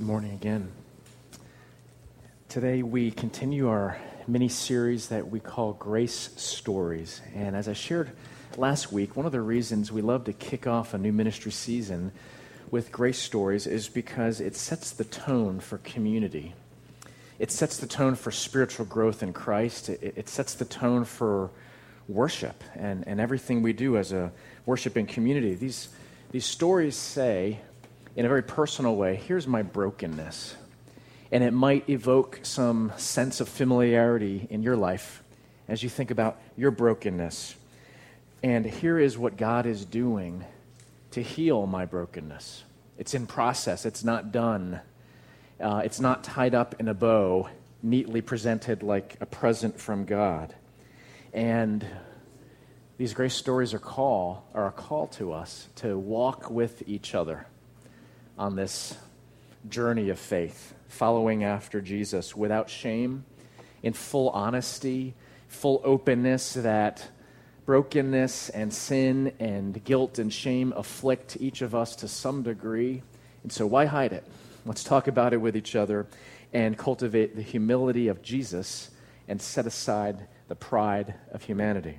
Good morning again. Today we continue our mini series that we call Grace Stories. And as I shared last week, one of the reasons we love to kick off a new ministry season with Grace Stories is because it sets the tone for community. It sets the tone for spiritual growth in Christ. It, it sets the tone for worship and, and everything we do as a worshiping community. These, these stories say, in a very personal way, here's my brokenness. And it might evoke some sense of familiarity in your life as you think about your brokenness. And here is what God is doing to heal my brokenness. It's in process, it's not done. Uh, it's not tied up in a bow, neatly presented like a present from God. And these grace stories are call are a call to us to walk with each other on this journey of faith, following after Jesus without shame, in full honesty, full openness that brokenness and sin and guilt and shame afflict each of us to some degree. And so, why hide it? Let's talk about it with each other and cultivate the humility of Jesus and set aside the pride of humanity.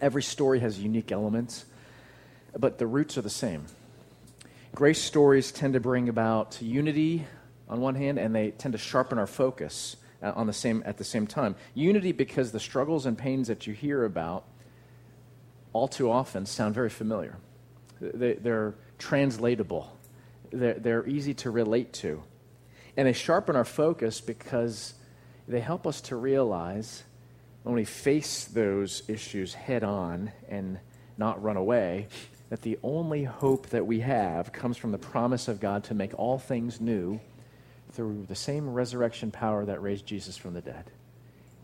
Every story has unique elements, but the roots are the same. Grace stories tend to bring about unity on one hand, and they tend to sharpen our focus uh, on the same, at the same time. Unity because the struggles and pains that you hear about all too often sound very familiar. They, are translatable, they're, they're easy to relate to. And they sharpen our focus because they help us to realize when we face those issues head on and not run away, that the only hope that we have comes from the promise of God to make all things new through the same resurrection power that raised Jesus from the dead.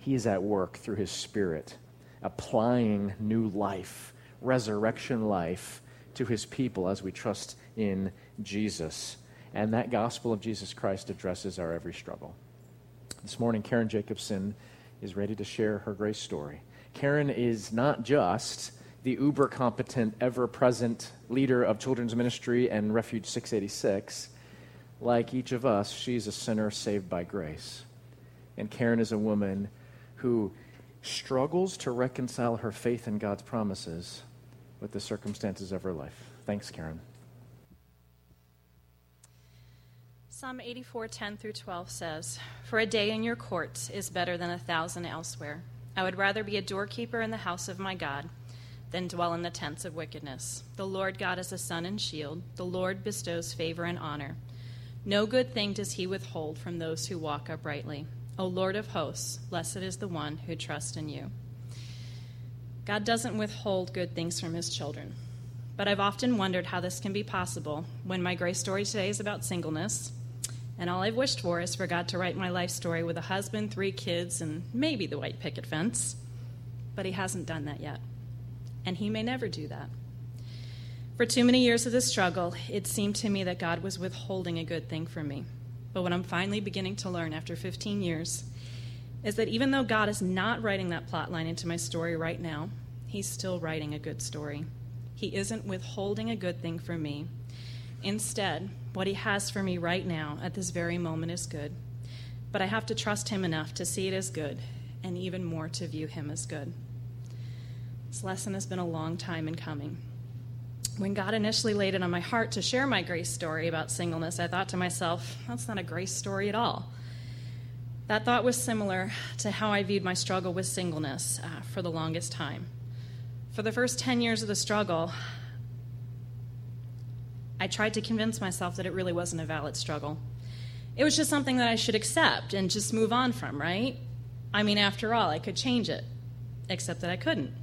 He is at work through his Spirit, applying new life, resurrection life, to his people as we trust in Jesus. And that gospel of Jesus Christ addresses our every struggle. This morning, Karen Jacobson is ready to share her grace story. Karen is not just the uber competent, ever present leader of children's ministry and Refuge 686, like each of us, she's a sinner saved by grace. And Karen is a woman who struggles to reconcile her faith in God's promises with the circumstances of her life. Thanks, Karen. Psalm 84, 10 through 12 says, For a day in your courts is better than a thousand elsewhere. I would rather be a doorkeeper in the house of my God than dwell in the tents of wickedness. The Lord God is a sun and shield. The Lord bestows favor and honor. No good thing does he withhold from those who walk uprightly. O Lord of hosts, blessed is the one who trusts in you. God doesn't withhold good things from his children. But I've often wondered how this can be possible when my grace story today is about singleness. And all I've wished for is for God to write my life story with a husband, three kids, and maybe the white picket fence. But he hasn't done that yet and He may never do that. For too many years of this struggle, it seemed to me that God was withholding a good thing from me. But what I'm finally beginning to learn after 15 years is that even though God is not writing that plot line into my story right now, He's still writing a good story. He isn't withholding a good thing from me. Instead, what He has for me right now at this very moment is good. But I have to trust Him enough to see it as good and even more to view Him as good. This lesson has been a long time in coming. When God initially laid it on my heart to share my grace story about singleness, I thought to myself, that's not a grace story at all. That thought was similar to how I viewed my struggle with singleness uh, for the longest time. For the first 10 years of the struggle, I tried to convince myself that it really wasn't a valid struggle. It was just something that I should accept and just move on from, right? I mean, after all, I could change it, except that I couldn't.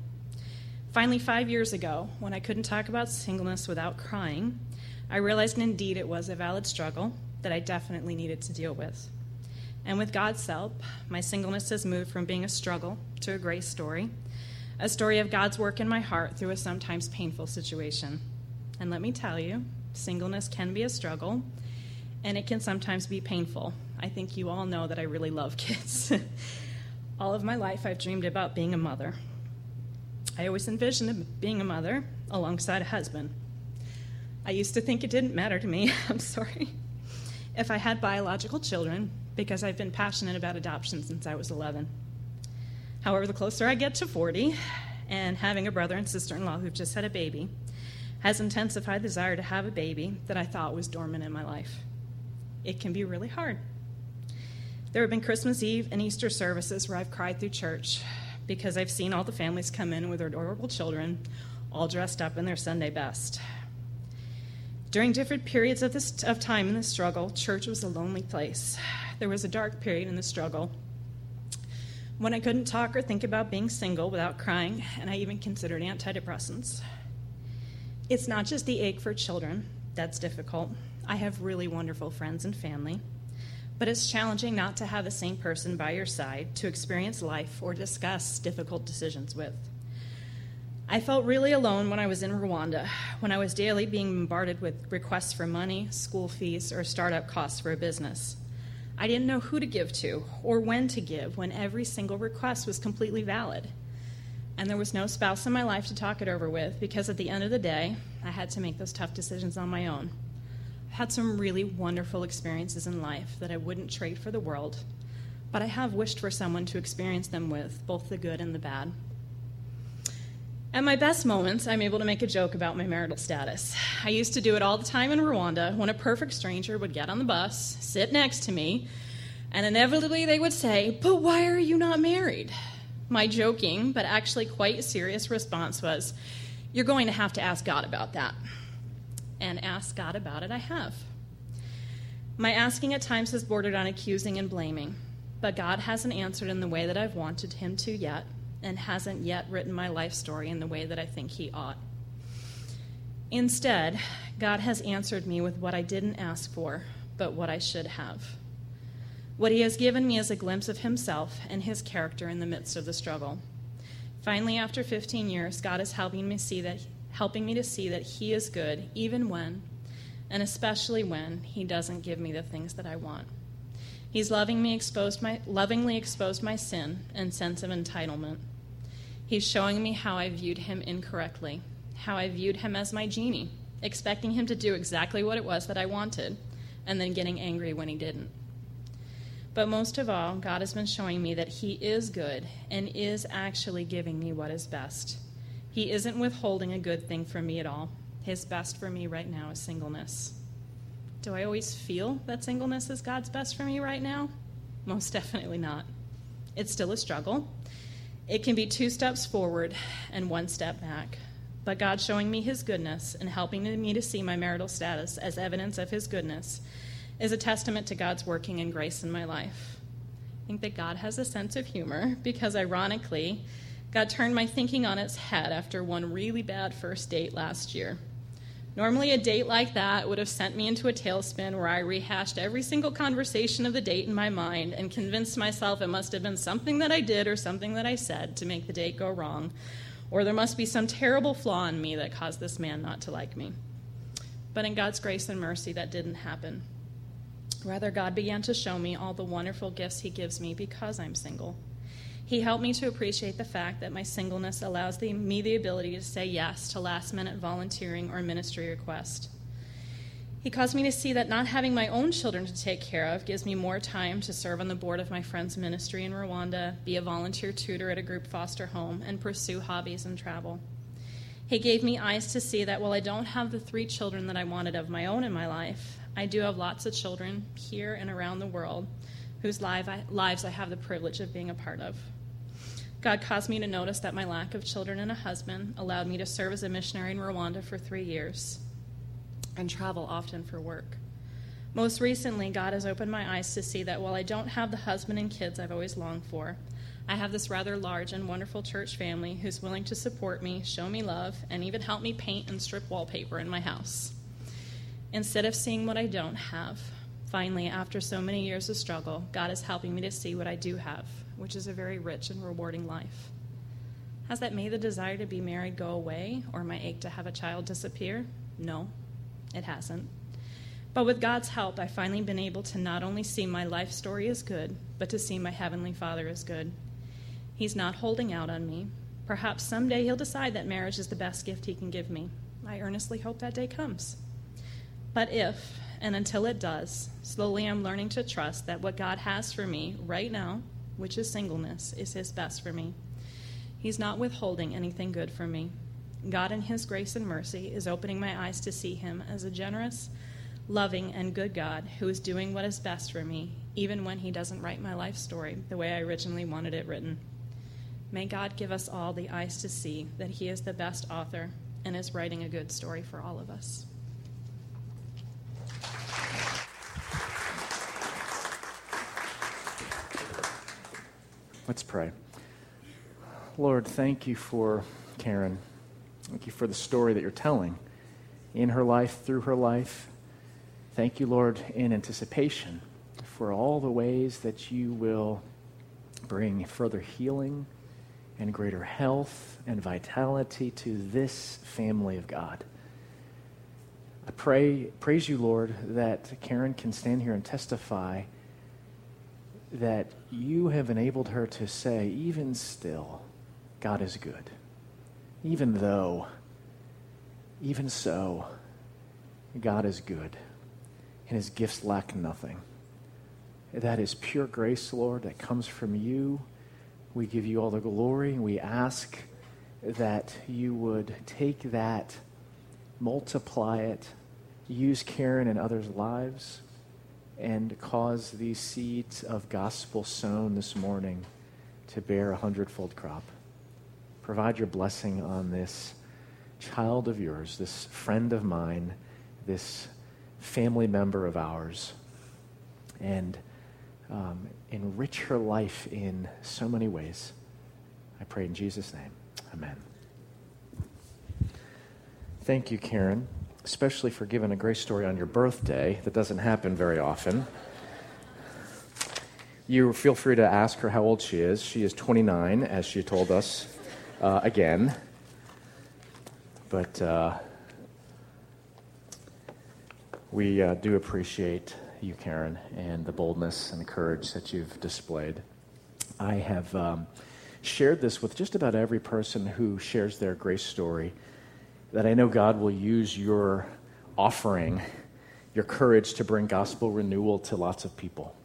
Finally, five years ago, when I couldn't talk about singleness without crying, I realized indeed it was a valid struggle that I definitely needed to deal with. And with God's help, my singleness has moved from being a struggle to a grace story, a story of God's work in my heart through a sometimes painful situation. And let me tell you, singleness can be a struggle, and it can sometimes be painful. I think you all know that I really love kids. all of my life, I've dreamed about being a mother. I always envisioned being a mother alongside a husband. I used to think it didn't matter to me. I'm sorry. if I had biological children because I've been passionate about adoption since I was 11. However, the closer I get to 40 and having a brother and sister in law who've just had a baby has intensified the desire to have a baby that I thought was dormant in my life. It can be really hard. There have been Christmas Eve and Easter services where I've cried through church because I've seen all the families come in with their adorable children, all dressed up in their Sunday best. During different periods of, this, of time in the struggle, church was a lonely place. There was a dark period in the struggle when I couldn't talk or think about being single without crying, and I even considered antidepressants. It's not just the ache for children that's difficult. I have really wonderful friends and family, but it's challenging not to have the same person by your side to experience life or discuss difficult decisions with. I felt really alone when I was in Rwanda, when I was daily being bombarded with requests for money, school fees, or startup costs for a business. I didn't know who to give to or when to give when every single request was completely valid. And there was no spouse in my life to talk it over with because at the end of the day, I had to make those tough decisions on my own. Had some really wonderful experiences in life that I wouldn't trade for the world, but I have wished for someone to experience them with, both the good and the bad. At my best moments, I'm able to make a joke about my marital status. I used to do it all the time in Rwanda when a perfect stranger would get on the bus, sit next to me, and inevitably they would say, But why are you not married? My joking, but actually quite serious response was, You're going to have to ask God about that. And ask God about it, I have. My asking at times has bordered on accusing and blaming, but God hasn't answered in the way that I've wanted Him to yet and hasn't yet written my life story in the way that I think He ought. Instead, God has answered me with what I didn't ask for, but what I should have. What He has given me is a glimpse of Himself and His character in the midst of the struggle. Finally, after 15 years, God is helping me see that helping me to see that He is good, even when, and especially when, He doesn't give me the things that I want. He's loving me exposed my, lovingly exposed my sin and sense of entitlement. He's showing me how I viewed him incorrectly, how I viewed him as my genie, expecting him to do exactly what it was that I wanted, and then getting angry when he didn't. But most of all, God has been showing me that He is good and is actually giving me what is best. He isn't withholding a good thing from me at all. His best for me right now is singleness. Do I always feel that singleness is God's best for me right now? Most definitely not. It's still a struggle. It can be two steps forward and one step back. But God showing me His goodness and helping me to see my marital status as evidence of His goodness is a testament to God's working and grace in my life. I think that God has a sense of humor because, ironically, God turned my thinking on its head after one really bad first date last year. Normally, a date like that would have sent me into a tailspin where I rehashed every single conversation of the date in my mind and convinced myself it must have been something that I did or something that I said to make the date go wrong, or there must be some terrible flaw in me that caused this man not to like me. But in God's grace and mercy, that didn't happen. Rather, God began to show me all the wonderful gifts He gives me because I'm single. He helped me to appreciate the fact that my singleness allows the, me the ability to say yes to last minute volunteering or ministry request. He caused me to see that not having my own children to take care of gives me more time to serve on the board of my friend's ministry in Rwanda, be a volunteer tutor at a group foster home, and pursue hobbies and travel. He gave me eyes to see that while I don't have the three children that I wanted of my own in my life, I do have lots of children here and around the world whose lives I have the privilege of being a part of. God caused me to notice that my lack of children and a husband allowed me to serve as a missionary in Rwanda for three years and travel often for work. Most recently, God has opened my eyes to see that while I don't have the husband and kids I've always longed for, I have this rather large and wonderful church family who's willing to support me, show me love, and even help me paint and strip wallpaper in my house. Instead of seeing what I don't have, finally, after so many years of struggle, God is helping me to see what I do have which is a very rich and rewarding life. Has that made the desire to be married go away or my ache to have a child disappear? No, it hasn't. But with God's help, I've finally been able to not only see my life story as good, but to see my Heavenly Father as good. He's not holding out on me. Perhaps someday He'll decide that marriage is the best gift He can give me. I earnestly hope that day comes. But if, And until it does, slowly I'm learning to trust that what God has for me right now, which is singleness, is His best for me. He's not withholding anything good from me. God, in His grace and mercy, is opening my eyes to see Him as a generous, loving, and good God who is doing what is best for me, even when He doesn't write my life story the way I originally wanted it written. May God give us all the eyes to see that He is the best author and is writing a good story for all of us. Let's pray. Lord, thank you for Karen. Thank you for the story that you're telling in her life, through her life. Thank you, Lord, in anticipation for all the ways that you will bring further healing and greater health and vitality to this family of God. I pray, praise you, Lord, that Karen can stand here and testify that you have enabled her to say, even still, God is good. Even though, even so, God is good, and his gifts lack nothing. That is pure grace, Lord, that comes from you. We give you all the glory, and we ask that you would take that, multiply it, use Karen and others' lives and cause these seeds of gospel sown this morning to bear a hundredfold crop. Provide your blessing on this child of yours, this friend of mine, this family member of ours, and um, enrich her life in so many ways. I pray in Jesus' name. Amen. Thank you, Karen especially for giving a grace story on your birthday. That doesn't happen very often. You feel free to ask her how old she is. She is 29, as she told us uh, again. But uh, we uh, do appreciate you, Karen, and the boldness and the courage that you've displayed. I have um, shared this with just about every person who shares their grace story that I know God will use your offering, your courage to bring gospel renewal to lots of people.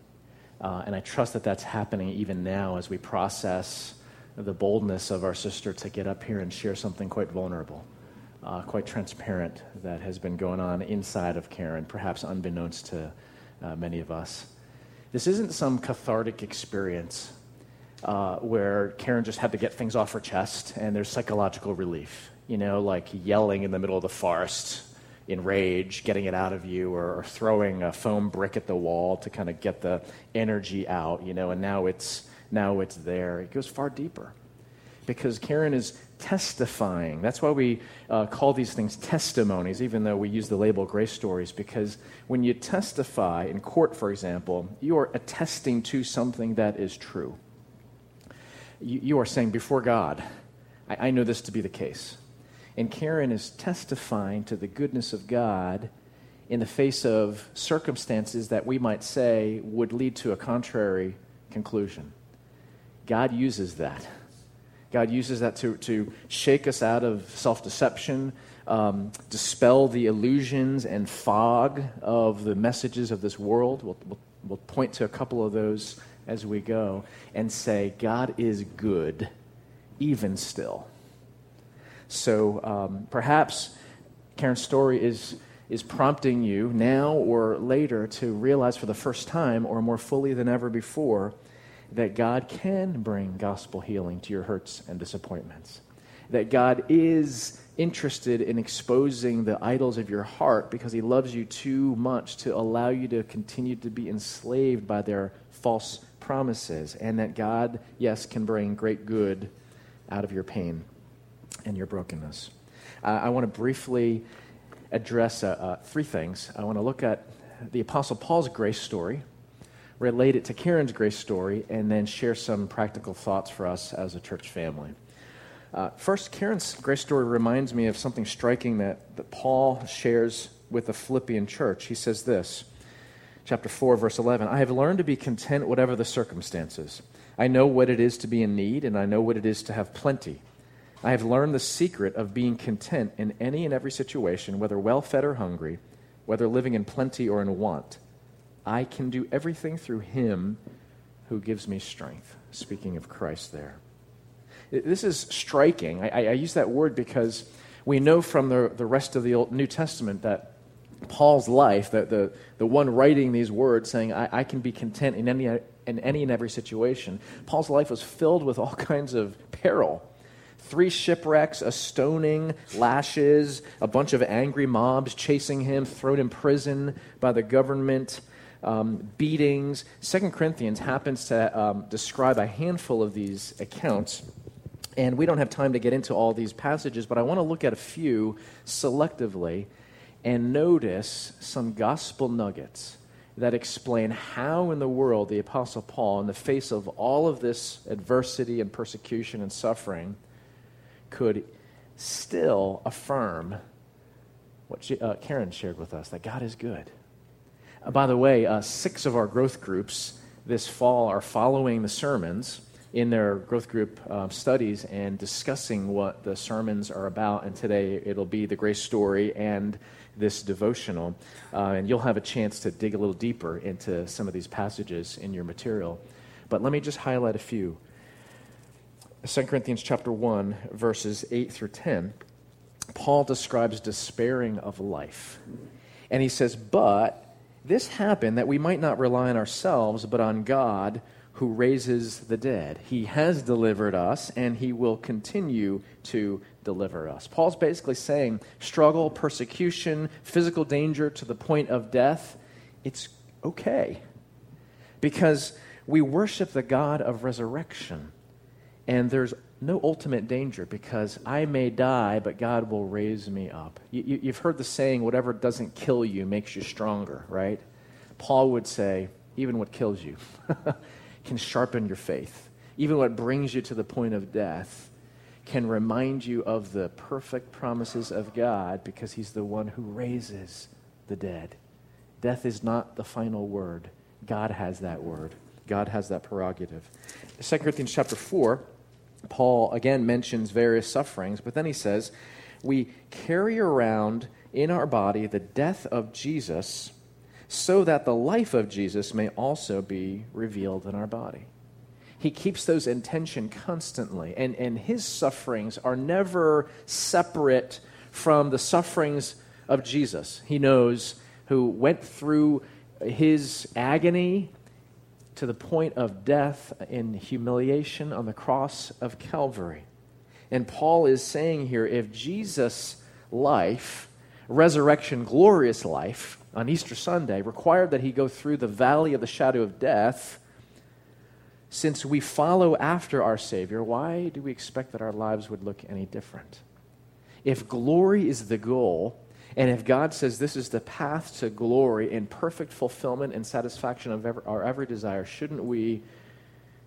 Uh, and I trust that that's happening even now as we process the boldness of our sister to get up here and share something quite vulnerable, uh, quite transparent that has been going on inside of Karen, perhaps unbeknownst to uh, many of us. This isn't some cathartic experience uh, where Karen just had to get things off her chest and there's psychological relief you know, like yelling in the middle of the forest in rage, getting it out of you, or, or throwing a foam brick at the wall to kind of get the energy out, you know, and now it's, now it's there. It goes far deeper because Karen is testifying. That's why we uh, call these things testimonies, even though we use the label grace stories, because when you testify in court, for example, you are attesting to something that is true. You, you are saying, before God, I, I know this to be the case. And Karen is testifying to the goodness of God in the face of circumstances that we might say would lead to a contrary conclusion. God uses that. God uses that to, to shake us out of self deception, um, dispel the illusions and fog of the messages of this world. We'll, we'll, we'll point to a couple of those as we go and say, God is good, even still. So um, perhaps Karen's story is, is prompting you now or later to realize for the first time or more fully than ever before that God can bring gospel healing to your hurts and disappointments. That God is interested in exposing the idols of your heart because he loves you too much to allow you to continue to be enslaved by their false promises. And that God, yes, can bring great good out of your pain and your brokenness. Uh, I want to briefly address uh, uh, three things. I want to look at the Apostle Paul's grace story, relate it to Karen's grace story, and then share some practical thoughts for us as a church family. Uh, first, Karen's grace story reminds me of something striking that, that Paul shares with the Philippian church. He says this, chapter 4, verse 11 I have learned to be content whatever the circumstances. I know what it is to be in need, and I know what it is to have plenty. I have learned the secret of being content in any and every situation, whether well fed or hungry, whether living in plenty or in want. I can do everything through him who gives me strength. Speaking of Christ there. This is striking. I, I use that word because we know from the, the rest of the Old, New Testament that Paul's life, the, the, the one writing these words, saying, I, I can be content in any, in any and every situation, Paul's life was filled with all kinds of peril three shipwrecks, a stoning, lashes, a bunch of angry mobs chasing him, thrown in prison by the government, um, beatings. Second Corinthians happens to um, describe a handful of these accounts. And we don't have time to get into all these passages, but I want to look at a few selectively and notice some gospel nuggets that explain how in the world the Apostle Paul, in the face of all of this adversity and persecution and suffering, could still affirm what she, uh, Karen shared with us that God is good. Uh, by the way, uh, six of our growth groups this fall are following the sermons in their growth group uh, studies and discussing what the sermons are about. And today it'll be the grace story and this devotional. Uh, and you'll have a chance to dig a little deeper into some of these passages in your material. But let me just highlight a few. 2 Corinthians chapter 1 verses 8 through 10 Paul describes despairing of life. And he says, "But this happened that we might not rely on ourselves, but on God who raises the dead. He has delivered us, and he will continue to deliver us. Paul's basically saying struggle, persecution, physical danger to the point of death, it's okay. Because we worship the God of resurrection, and there's no ultimate danger because I may die, but God will raise me up. You, have heard the saying, whatever doesn't kill you makes you stronger, right? Paul would say, even what kills you can sharpen your faith. Even what brings you to the point of death can remind you of the perfect promises of God because He's the one who raises the dead. Death is not the final word. God has that word. God has that prerogative. 2 Corinthians chapter 4, Paul again mentions various sufferings, but then he says, We carry around in our body the death of Jesus so that the life of Jesus may also be revealed in our body. He keeps those in tension constantly, and, and his sufferings are never separate from the sufferings of Jesus. He knows who went through his agony to the point of death in humiliation on the cross of Calvary. And Paul is saying here if Jesus' life, resurrection, glorious life, on Easter Sunday required that he go through the valley of the shadow of death, since we follow after our Savior, why do we expect that our lives would look any different? If glory is the goal, and if God says this is the path to glory and perfect fulfillment and satisfaction of every, our every desire, shouldn't we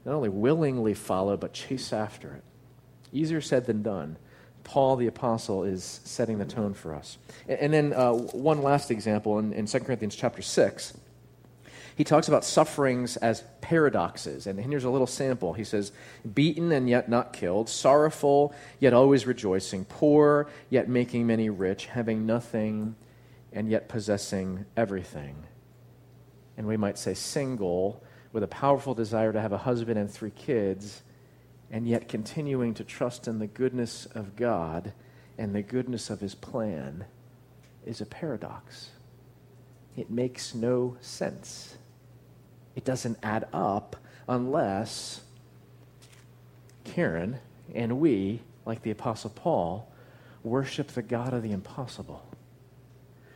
not only willingly follow, but chase after it? Easier said than done. Paul the Apostle is setting the tone for us. And then uh, one last example in, in 2 Corinthians chapter 6. He talks about sufferings as paradoxes. And here's a little sample. He says, Beaten and yet not killed, sorrowful yet always rejoicing, poor yet making many rich, having nothing and yet possessing everything. And we might say single with a powerful desire to have a husband and three kids and yet continuing to trust in the goodness of God and the goodness of his plan is a paradox. It makes no sense. It doesn't add up unless Karen and we, like the Apostle Paul, worship the God of the impossible,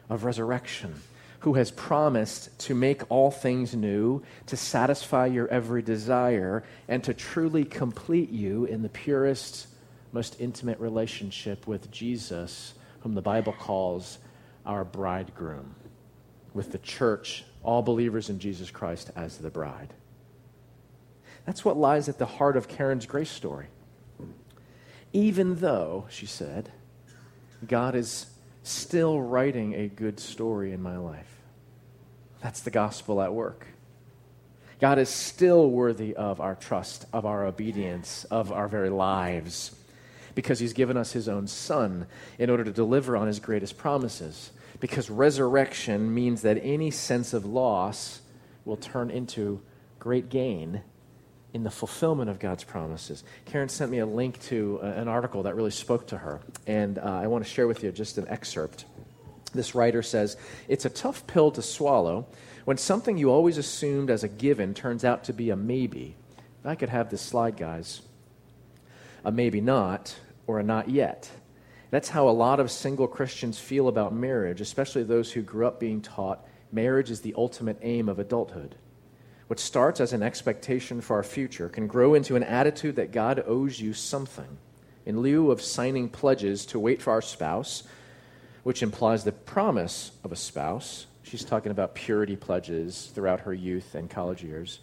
of resurrection, who has promised to make all things new, to satisfy your every desire, and to truly complete you in the purest, most intimate relationship with Jesus, whom the Bible calls our bridegroom, with the church, all believers in Jesus Christ, as the bride. That's what lies at the heart of Karen's grace story. Even though, she said, God is still writing a good story in my life. That's the gospel at work. God is still worthy of our trust, of our obedience, of our very lives, because He's given us His own Son in order to deliver on His greatest promises, because resurrection means that any sense of loss will turn into great gain in the fulfillment of God's promises. Karen sent me a link to an article that really spoke to her, and uh, I want to share with you just an excerpt. This writer says, It's a tough pill to swallow when something you always assumed as a given turns out to be a maybe. If I could have this slide, guys. A maybe not, or a not yet. That's how a lot of single Christians feel about marriage, especially those who grew up being taught marriage is the ultimate aim of adulthood. What starts as an expectation for our future can grow into an attitude that God owes you something. In lieu of signing pledges to wait for our spouse, which implies the promise of a spouse, she's talking about purity pledges throughout her youth and college years.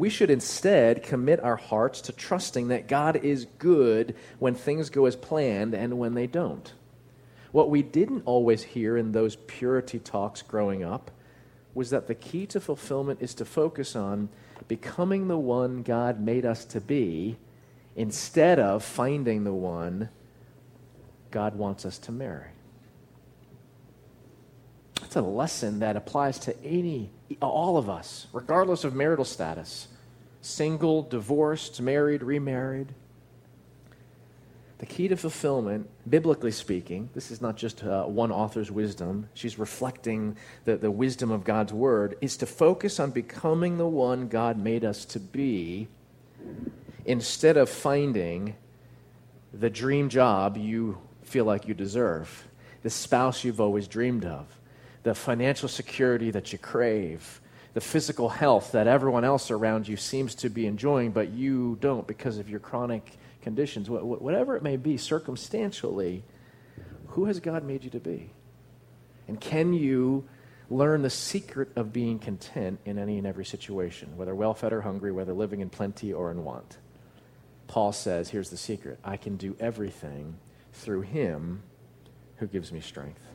We should instead commit our hearts to trusting that God is good when things go as planned and when they don't. What we didn't always hear in those purity talks growing up was that the key to fulfillment is to focus on becoming the one God made us to be instead of finding the one God wants us to marry. It's a lesson that applies to any, all of us, regardless of marital status. Single, divorced, married, remarried. The key to fulfillment, biblically speaking, this is not just uh, one author's wisdom, she's reflecting the, the wisdom of God's word, is to focus on becoming the one God made us to be instead of finding the dream job you feel like you deserve, the spouse you've always dreamed of, the financial security that you crave, the physical health that everyone else around you seems to be enjoying, but you don't because of your chronic conditions, whatever it may be, circumstantially, who has God made you to be? And can you learn the secret of being content in any and every situation, whether well fed or hungry, whether living in plenty or in want? Paul says, here's the secret I can do everything through him who gives me strength.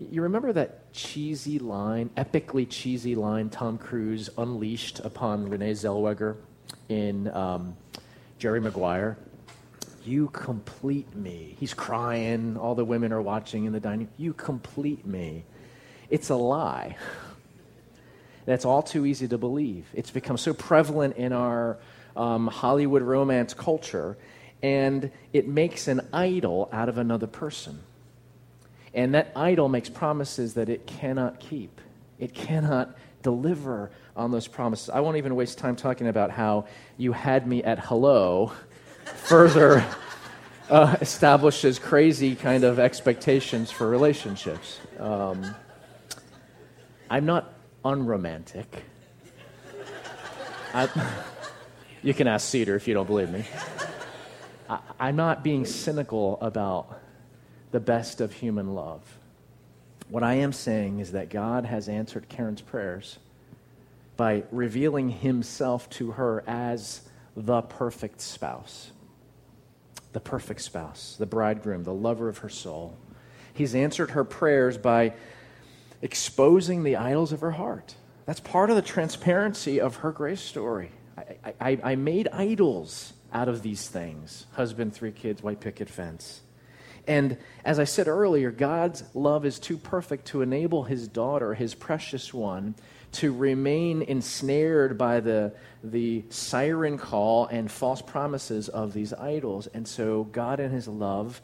You remember that cheesy line, epically cheesy line Tom Cruise unleashed upon Renee Zellweger in um, Jerry Maguire? You complete me. He's crying. All the women are watching in the dining. You complete me. It's a lie. That's all too easy to believe. It's become so prevalent in our um, Hollywood romance culture, and it makes an idol out of another person. And that idol makes promises that it cannot keep. It cannot deliver on those promises. I won't even waste time talking about how you had me at hello further uh, establishes crazy kind of expectations for relationships. Um, I'm not unromantic. I, you can ask Cedar if you don't believe me. I, I'm not being cynical about the best of human love. What I am saying is that God has answered Karen's prayers by revealing himself to her as the perfect spouse. The perfect spouse, the bridegroom, the lover of her soul. He's answered her prayers by exposing the idols of her heart. That's part of the transparency of her grace story. I, I, I made idols out of these things husband, three kids, white picket fence. And as I said earlier, God's love is too perfect to enable his daughter, his precious one, to remain ensnared by the, the siren call and false promises of these idols. And so God, in his love,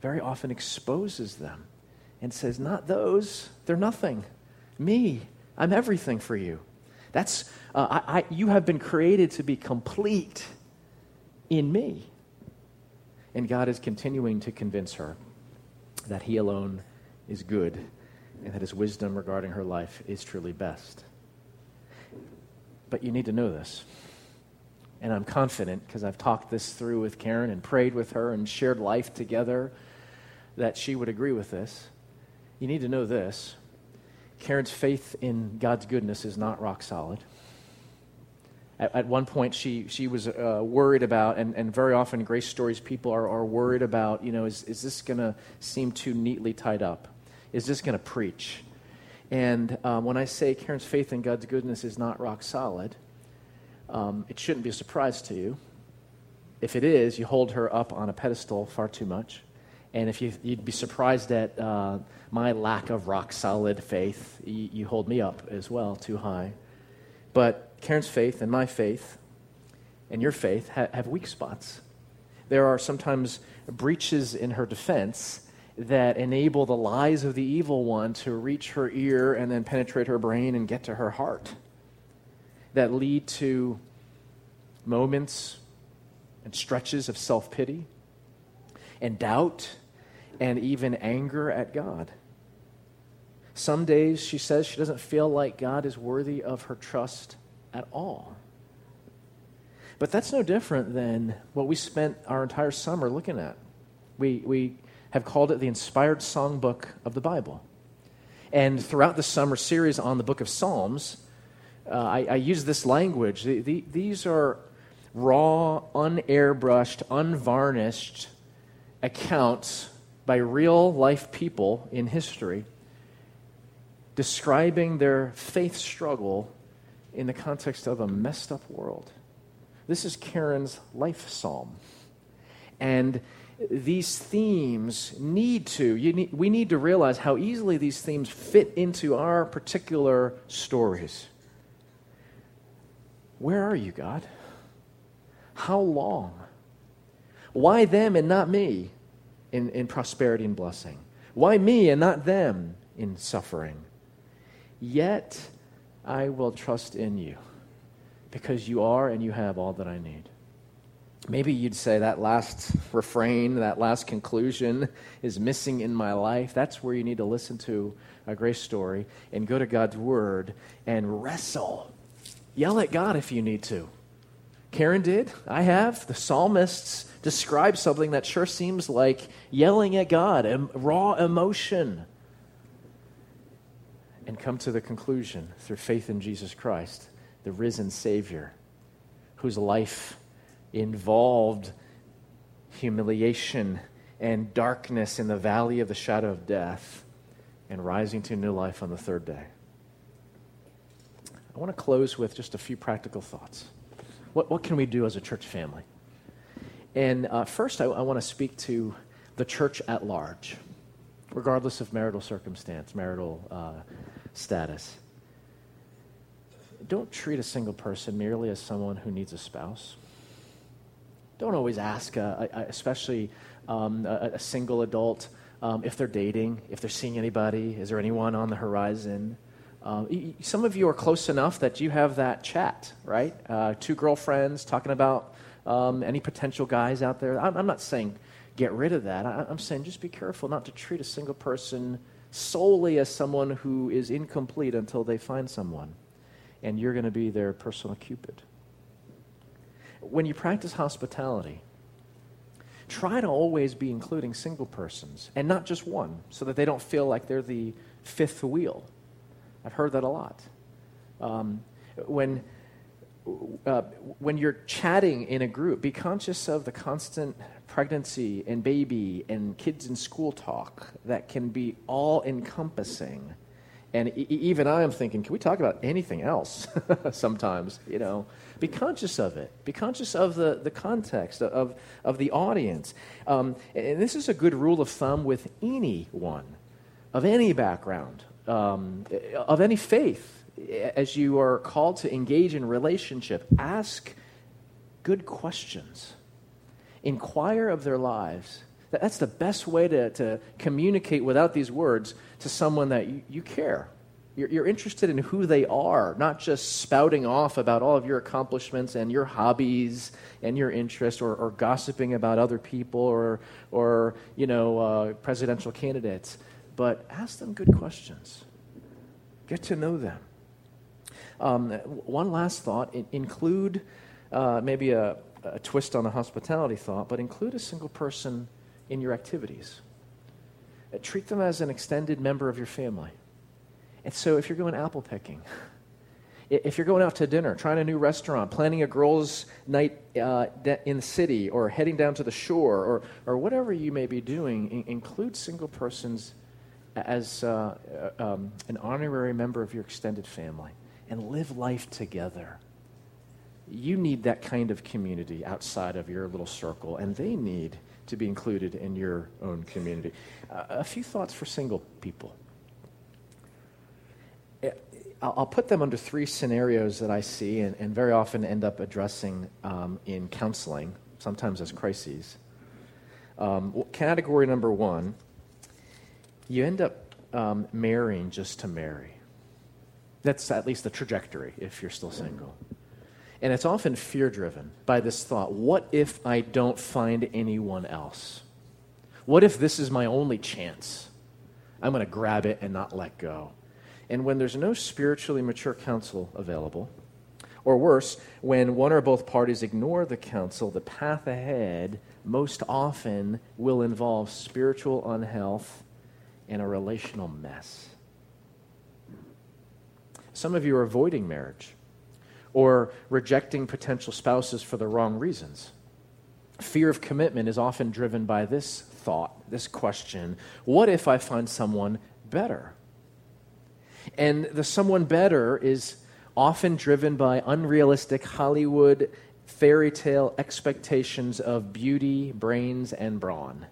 very often exposes them and says, Not those, they're nothing. Me, I'm everything for you. That's, uh, I, I, you have been created to be complete in me. And God is continuing to convince her that He alone is good and that His wisdom regarding her life is truly best. But you need to know this. And I'm confident because I've talked this through with Karen and prayed with her and shared life together that she would agree with this. You need to know this Karen's faith in God's goodness is not rock solid. At, at one point, she, she was uh, worried about, and, and very often Grace Stories people are, are worried about, you know, is, is this going to seem too neatly tied up? Is this going to preach? And um, when I say Karen's faith in God's goodness is not rock solid, um, it shouldn't be a surprise to you. If it is, you hold her up on a pedestal far too much. And if you, would be surprised at uh, my lack of rock solid faith, you, you, hold me up as well, too high. But Karen's faith and my faith and your faith ha- have weak spots. There are sometimes breaches in her defense that enable the lies of the evil one to reach her ear and then penetrate her brain and get to her heart, that lead to moments and stretches of self pity and doubt and even anger at God. Some days she says she doesn't feel like God is worthy of her trust at all. But that's no different than what we spent our entire summer looking at. We, we have called it the inspired songbook of the Bible. And throughout the summer series on the book of Psalms, uh, I, I, use this language. The, the, these are raw, unairbrushed, unvarnished accounts by real life people in history describing their faith struggle in the context of a messed up world. This is Karen's life psalm. And these themes need to, need, we need to realize how easily these themes fit into our particular stories. Where are you, God? How long? Why them and not me in, in prosperity and blessing? Why me and not them in suffering? Yet I will trust in you because you are and you have all that I need. Maybe you'd say that last refrain, that last conclusion is missing in my life. That's where you need to listen to a grace story and go to God's word and wrestle. Yell at God if you need to. Karen did. I have. The psalmists describe something that sure seems like yelling at God, raw emotion. And come to the conclusion through faith in Jesus Christ, the risen Savior, whose life involved humiliation and darkness in the valley of the shadow of death and rising to new life on the third day. I want to close with just a few practical thoughts. What, what can we do as a church family? And uh, first, I, I want to speak to the church at large, regardless of marital circumstance, marital uh, status. Don't treat a single person merely as someone who needs a spouse don't always ask, especially um, a, a, single adult, um, if they're dating, if they're seeing anybody, is there anyone on the horizon? Um, some of you are close enough that you have that chat, right? Uh, two girlfriends talking about um, any potential guys out there. I'm, I'm, not saying get rid of that. I, I'm saying just be careful not to treat a single person solely as someone who is incomplete until they find someone. And you're going to be their personal Cupid when you practice hospitality, try to always be including single persons and not just one so that they don't feel like they're the fifth wheel. I've heard that a lot. Um, when, uh, when you're chatting in a group, be conscious of the constant pregnancy and baby and kids in school talk that can be all encompassing. And e- even I am thinking, can we talk about anything else sometimes, you know? Be conscious of it. Be conscious of the, the context, of, of the audience. Um, and this is a good rule of thumb with anyone of any background, um, of any faith. As you are called to engage in relationship, ask good questions. Inquire of their lives. That's the best way to, to communicate without these words to someone that you, you care you're, you're interested in who they are, not just spouting off about all of your accomplishments and your hobbies and your interests or, or gossiping about other people or, or you know, uh, presidential candidates. But ask them good questions. Get to know them. Um, one last thought include uh, maybe a, a twist on the hospitality thought, but include a single person in your activities. Uh, treat them as an extended member of your family. And so if you're going apple picking, if you're going out to dinner, trying a new restaurant, planning a girls' night uh, in the city, or heading down to the shore, or, or whatever you may be doing, in- include single persons as uh, uh, um, an honorary member of your extended family and live life together. you need that kind of community outside of your little circle, and they need to be included in your own community. Uh, a few thoughts for single people. I'll put them under three scenarios that I see and, and very often end up addressing um, in counseling, sometimes as crises. Um, category number one you end up um, marrying just to marry. That's at least the trajectory if you're still single. And it's often fear driven by this thought what if I don't find anyone else? What if this is my only chance? I'm going to grab it and not let go. And when there's no spiritually mature counsel available, or worse, when one or both parties ignore the counsel, the path ahead most often will involve spiritual unhealth and a relational mess. Some of you are avoiding marriage or rejecting potential spouses for the wrong reasons. Fear of commitment is often driven by this thought, this question what if I find someone better? And the someone better is often driven by unrealistic Hollywood fairy tale expectations of beauty, brains, and brawn.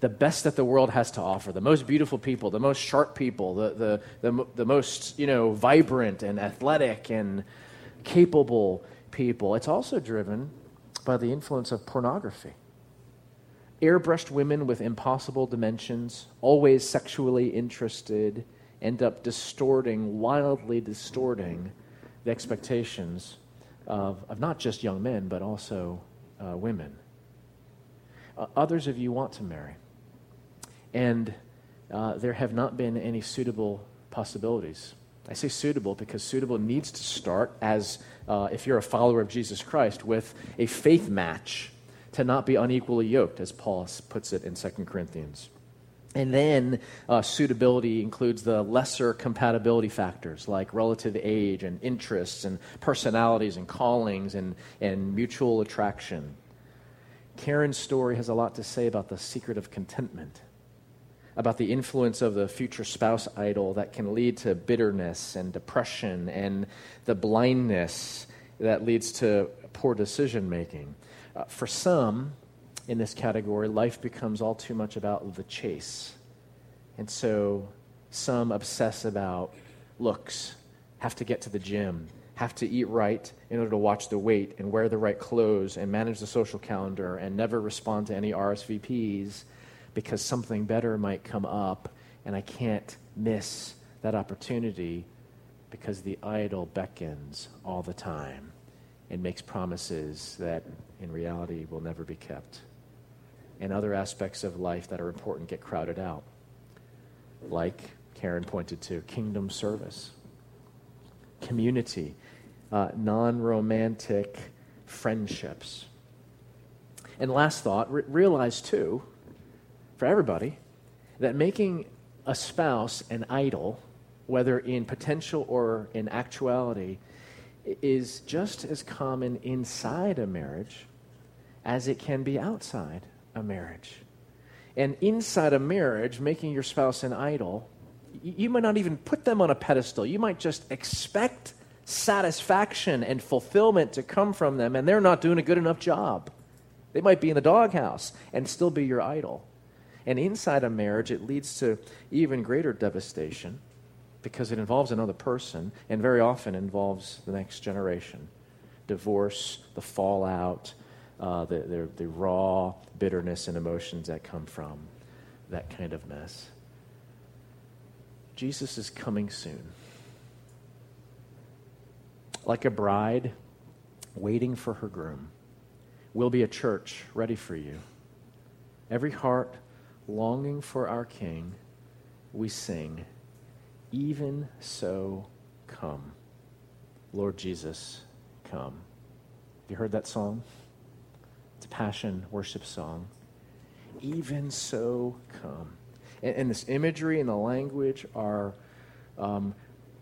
The best that the world has to offer, the most beautiful people, the most sharp people, the, the, the, the most you know, vibrant and athletic and capable people. It's also driven by the influence of pornography. Airbrushed women with impossible dimensions, always sexually interested, end up distorting, wildly distorting the expectations of, of not just young men, but also uh, women. Uh, others of you want to marry, and uh, there have not been any suitable possibilities I say suitable because suitable needs to start as, uh, if you're a follower of Jesus Christ, with a faith match to not be unequally yoked, as Paul puts it in 2 Corinthians. And then uh, suitability includes the lesser compatibility factors like relative age and interests and personalities and callings and, and mutual attraction. Karen's story has a lot to say about the secret of contentment about the influence of the future spouse idol that can lead to bitterness and depression and the blindness that leads to poor decision making. Uh, for some in this category, life becomes all too much about the chase. And so some obsess about looks, have to get to the gym, have to eat right in order to watch the weight and wear the right clothes and manage the social calendar and never respond to any RSVPs because something better might come up and I can't miss that opportunity because the idol beckons all the time and makes promises that in reality will never be kept. And other aspects of life that are important get crowded out, like Karen pointed to kingdom service, community, uh, non romantic friendships. And last thought, re- realize too for everybody that making a spouse an idol, whether in potential or in actuality, is just as common inside a marriage as it can be outside a marriage. And inside a marriage, making your spouse an idol, you might not even put them on a pedestal. You might just expect satisfaction and fulfillment to come from them, and they're not doing a good enough job. They might be in the doghouse and still be your idol. And inside a marriage, it leads to even greater devastation because it involves another person and very often involves the next generation. Divorce, the fallout, uh, the, the, the raw bitterness and emotions that come from that kind of mess. Jesus is coming soon. Like a bride waiting for her groom, We'll be a church ready for you. Every heart longing for our King, we sing, Even so, come. Lord Jesus, come. Have you heard that song? It's a passion worship song. Even so, come. And, and this imagery and the language are um,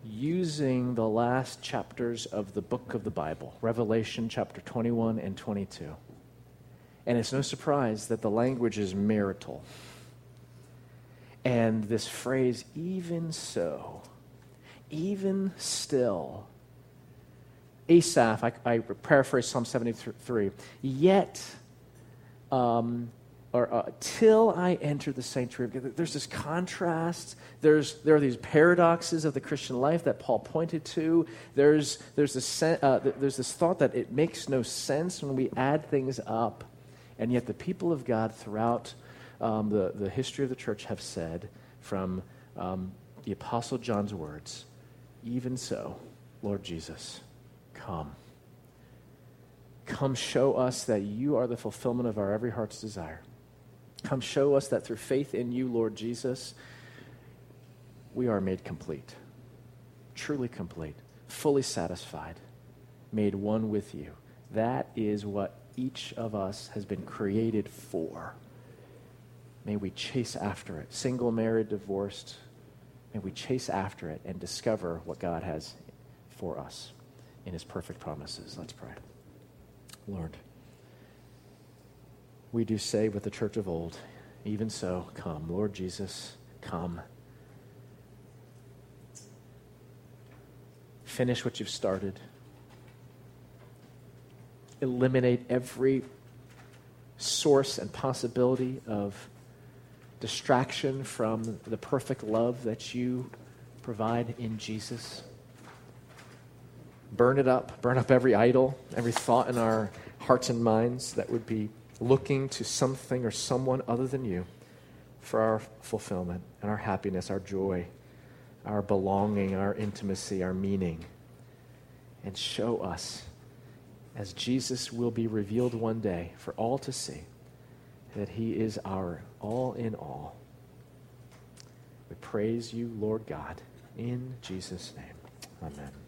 using the last chapters of the book of the Bible, Revelation chapter 21 and 22. And it's no surprise that the language is marital. And this phrase, even so, even still, Asaph, I, I paraphrase Psalm 73, yet, um, or uh, till I enter the sanctuary. of God. There's this contrast. There's, there are these paradoxes of the Christian life that Paul pointed to. There's, there's, this, uh, there's this thought that it makes no sense when we add things up. And yet, the people of God throughout um, the, the history of the church have said, from um, the Apostle John's words, even so, Lord Jesus, come. Come show us that you are the fulfillment of our every heart's desire. Come show us that through faith in you, Lord Jesus, we are made complete, truly complete, fully satisfied, made one with you. That is what each of us has been created for. May we chase after it. Single, married, divorced, may we chase after it and discover what God has for us in his perfect promises. Let's pray. Lord, we do say with the church of old, even so, come. Lord Jesus, come. Finish what you've started. Eliminate every source and possibility of distraction from the perfect love that you provide in Jesus. Burn it up. Burn up every idol, every thought in our hearts and minds that would be looking to something or someone other than you for our fulfillment and our happiness, our joy, our belonging, our intimacy, our meaning. And show us, as Jesus will be revealed one day for all to see, that he is our all in all. We praise you, Lord God, in Jesus' name. Amen.